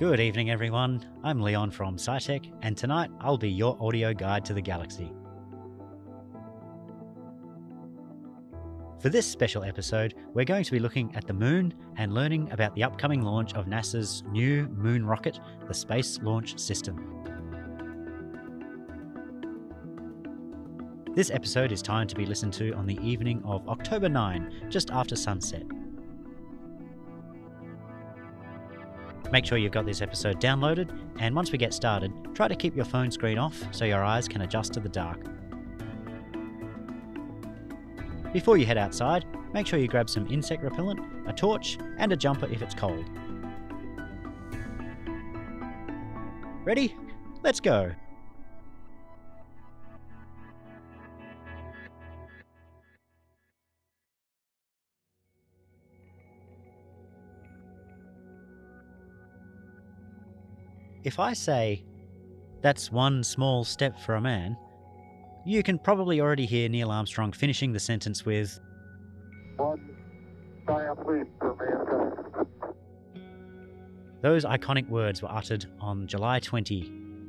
Good evening, everyone. I'm Leon from SciTech, and tonight I'll be your audio guide to the galaxy. For this special episode, we're going to be looking at the moon and learning about the upcoming launch of NASA's new moon rocket, the Space Launch System. This episode is timed to be listened to on the evening of October 9, just after sunset. Make sure you've got this episode downloaded, and once we get started, try to keep your phone screen off so your eyes can adjust to the dark. Before you head outside, make sure you grab some insect repellent, a torch, and a jumper if it's cold. Ready? Let's go! If I say, that's one small step for a man, you can probably already hear Neil Armstrong finishing the sentence with, One giant leap for mankind. Those iconic words were uttered on July 20,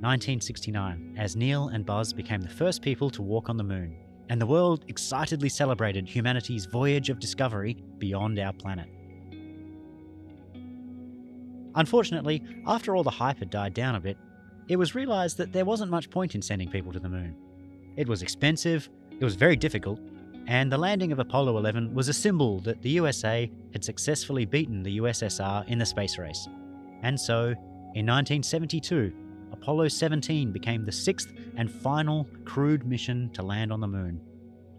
1969, as Neil and Buzz became the first people to walk on the moon, and the world excitedly celebrated humanity's voyage of discovery beyond our planet. Unfortunately, after all the hype had died down a bit, it was realised that there wasn't much point in sending people to the moon. It was expensive, it was very difficult, and the landing of Apollo 11 was a symbol that the USA had successfully beaten the USSR in the space race. And so, in 1972, Apollo 17 became the sixth and final crewed mission to land on the moon,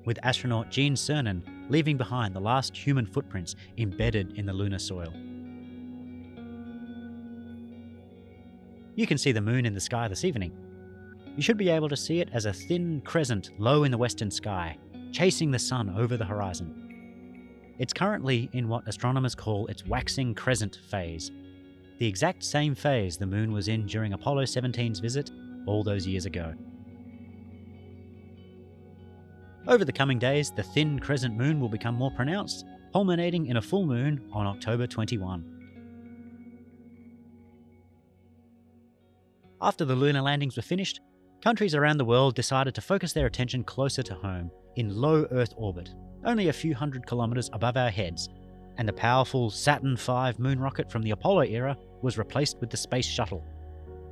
with astronaut Gene Cernan leaving behind the last human footprints embedded in the lunar soil. You can see the moon in the sky this evening. You should be able to see it as a thin crescent low in the western sky, chasing the sun over the horizon. It's currently in what astronomers call its waxing crescent phase, the exact same phase the moon was in during Apollo 17's visit all those years ago. Over the coming days, the thin crescent moon will become more pronounced, culminating in a full moon on October 21. After the lunar landings were finished, countries around the world decided to focus their attention closer to home, in low Earth orbit, only a few hundred kilometres above our heads, and the powerful Saturn V moon rocket from the Apollo era was replaced with the Space Shuttle.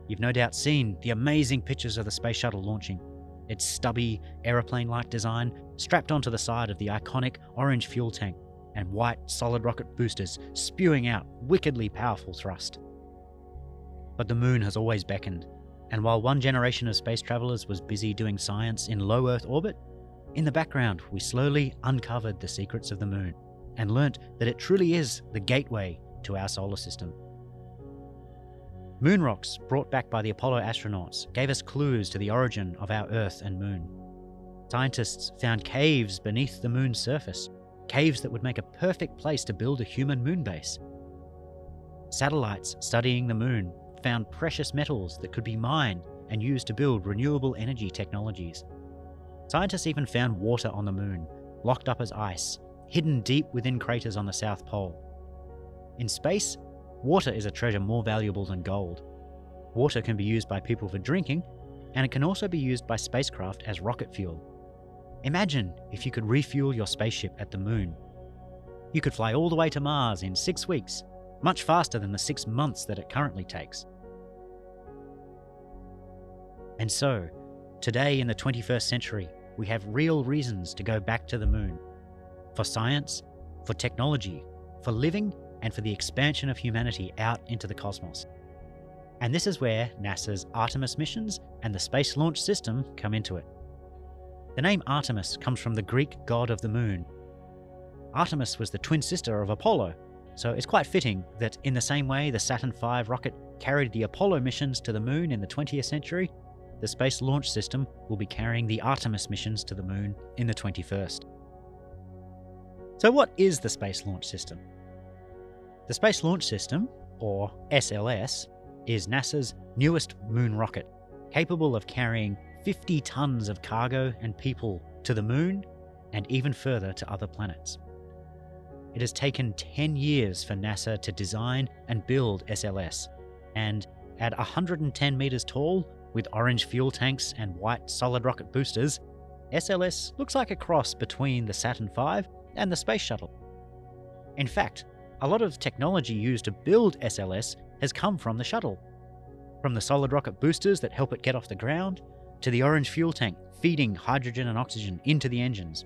You've no doubt seen the amazing pictures of the Space Shuttle launching. Its stubby, aeroplane like design strapped onto the side of the iconic orange fuel tank, and white solid rocket boosters spewing out wickedly powerful thrust. But the moon has always beckoned, and while one generation of space travelers was busy doing science in low Earth orbit, in the background we slowly uncovered the secrets of the moon and learnt that it truly is the gateway to our solar system. Moon rocks brought back by the Apollo astronauts gave us clues to the origin of our Earth and moon. Scientists found caves beneath the moon's surface, caves that would make a perfect place to build a human moon base. Satellites studying the moon found precious metals that could be mined and used to build renewable energy technologies. Scientists even found water on the moon, locked up as ice, hidden deep within craters on the South Pole. In space, water is a treasure more valuable than gold. Water can be used by people for drinking, and it can also be used by spacecraft as rocket fuel. Imagine if you could refuel your spaceship at the moon. You could fly all the way to Mars in six weeks, much faster than the six months that it currently takes. And so, today in the 21st century, we have real reasons to go back to the moon for science, for technology, for living, and for the expansion of humanity out into the cosmos. And this is where NASA's Artemis missions and the Space Launch System come into it. The name Artemis comes from the Greek god of the moon. Artemis was the twin sister of Apollo, so it's quite fitting that in the same way the Saturn V rocket carried the Apollo missions to the moon in the 20th century, the Space Launch System will be carrying the Artemis missions to the moon in the 21st. So, what is the Space Launch System? The Space Launch System, or SLS, is NASA's newest moon rocket, capable of carrying 50 tons of cargo and people to the moon and even further to other planets. It has taken 10 years for NASA to design and build SLS, And at 110 meters tall, with orange fuel tanks and white solid rocket boosters, SLS looks like a cross between the Saturn V and the Space Shuttle. In fact, a lot of technology used to build SLS has come from the shuttle. From the solid rocket boosters that help it get off the ground, to the orange fuel tank feeding hydrogen and oxygen into the engines.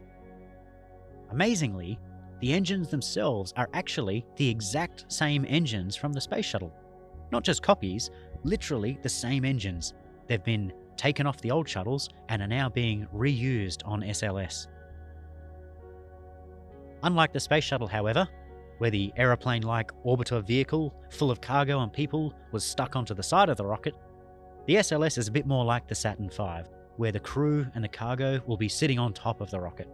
Amazingly, the engines themselves are actually the exact same engines from the space shuttle. Not just copies, literally the same engines. They've been taken off the old shuttles and are now being reused on SLS. Unlike the space shuttle, however, where the aeroplane like orbiter vehicle full of cargo and people was stuck onto the side of the rocket, the SLS is a bit more like the Saturn V, where the crew and the cargo will be sitting on top of the rocket.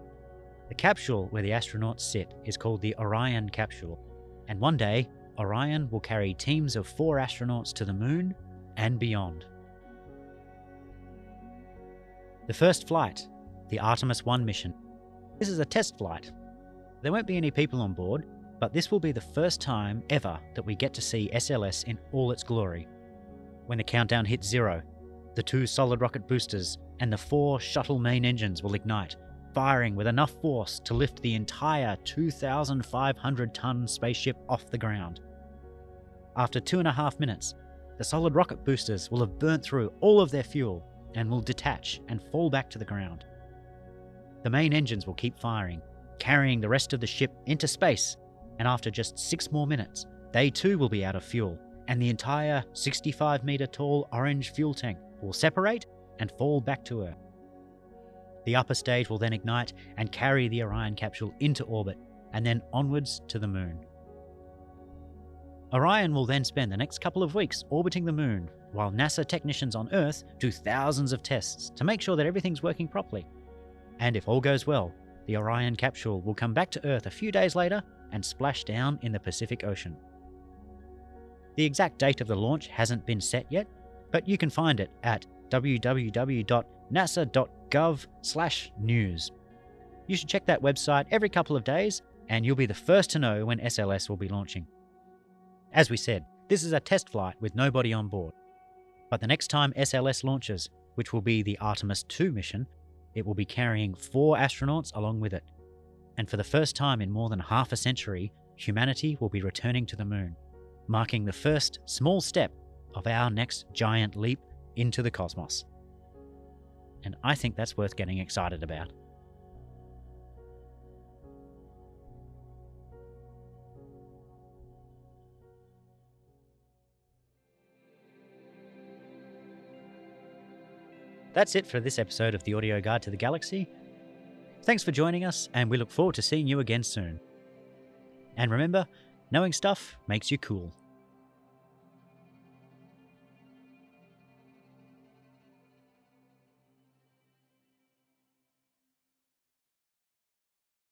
The capsule where the astronauts sit is called the Orion capsule, and one day, Orion will carry teams of four astronauts to the moon and beyond. The first flight, the Artemis 1 mission. This is a test flight. There won't be any people on board, but this will be the first time ever that we get to see SLS in all its glory. When the countdown hits zero, the two solid rocket boosters and the four shuttle main engines will ignite, firing with enough force to lift the entire 2,500 ton spaceship off the ground. After two and a half minutes, the solid rocket boosters will have burnt through all of their fuel and will detach and fall back to the ground. The main engines will keep firing, carrying the rest of the ship into space and after just six more minutes, they too will be out of fuel, and the entire 65 metre tall orange fuel tank will separate and fall back to Earth. The upper stage will then ignite and carry the Orion capsule into orbit, and then onwards to the Moon. Orion will then spend the next couple of weeks orbiting the Moon, while NASA technicians on Earth do thousands of tests to make sure that everything's working properly. And if all goes well, the Orion capsule will come back to Earth a few days later and splash down in the Pacific Ocean. The exact date of the launch hasn't been set yet, but you can find it at www.nasa.gov/news. You should check that website every couple of days and you'll be the first to know when SLS will be launching. As we said, this is a test flight with nobody on board. But the next time SLS launches, which will be the Artemis 2 mission, it will be carrying four astronauts along with it and for the first time in more than half a century, humanity will be returning to the moon, marking the first small step of our next giant leap into the cosmos. And I think that's worth getting excited about. That's it for this episode of the Audio Guide to the Galaxy. Thanks for joining us, and we look forward to seeing you again soon. And remember, knowing stuff makes you cool.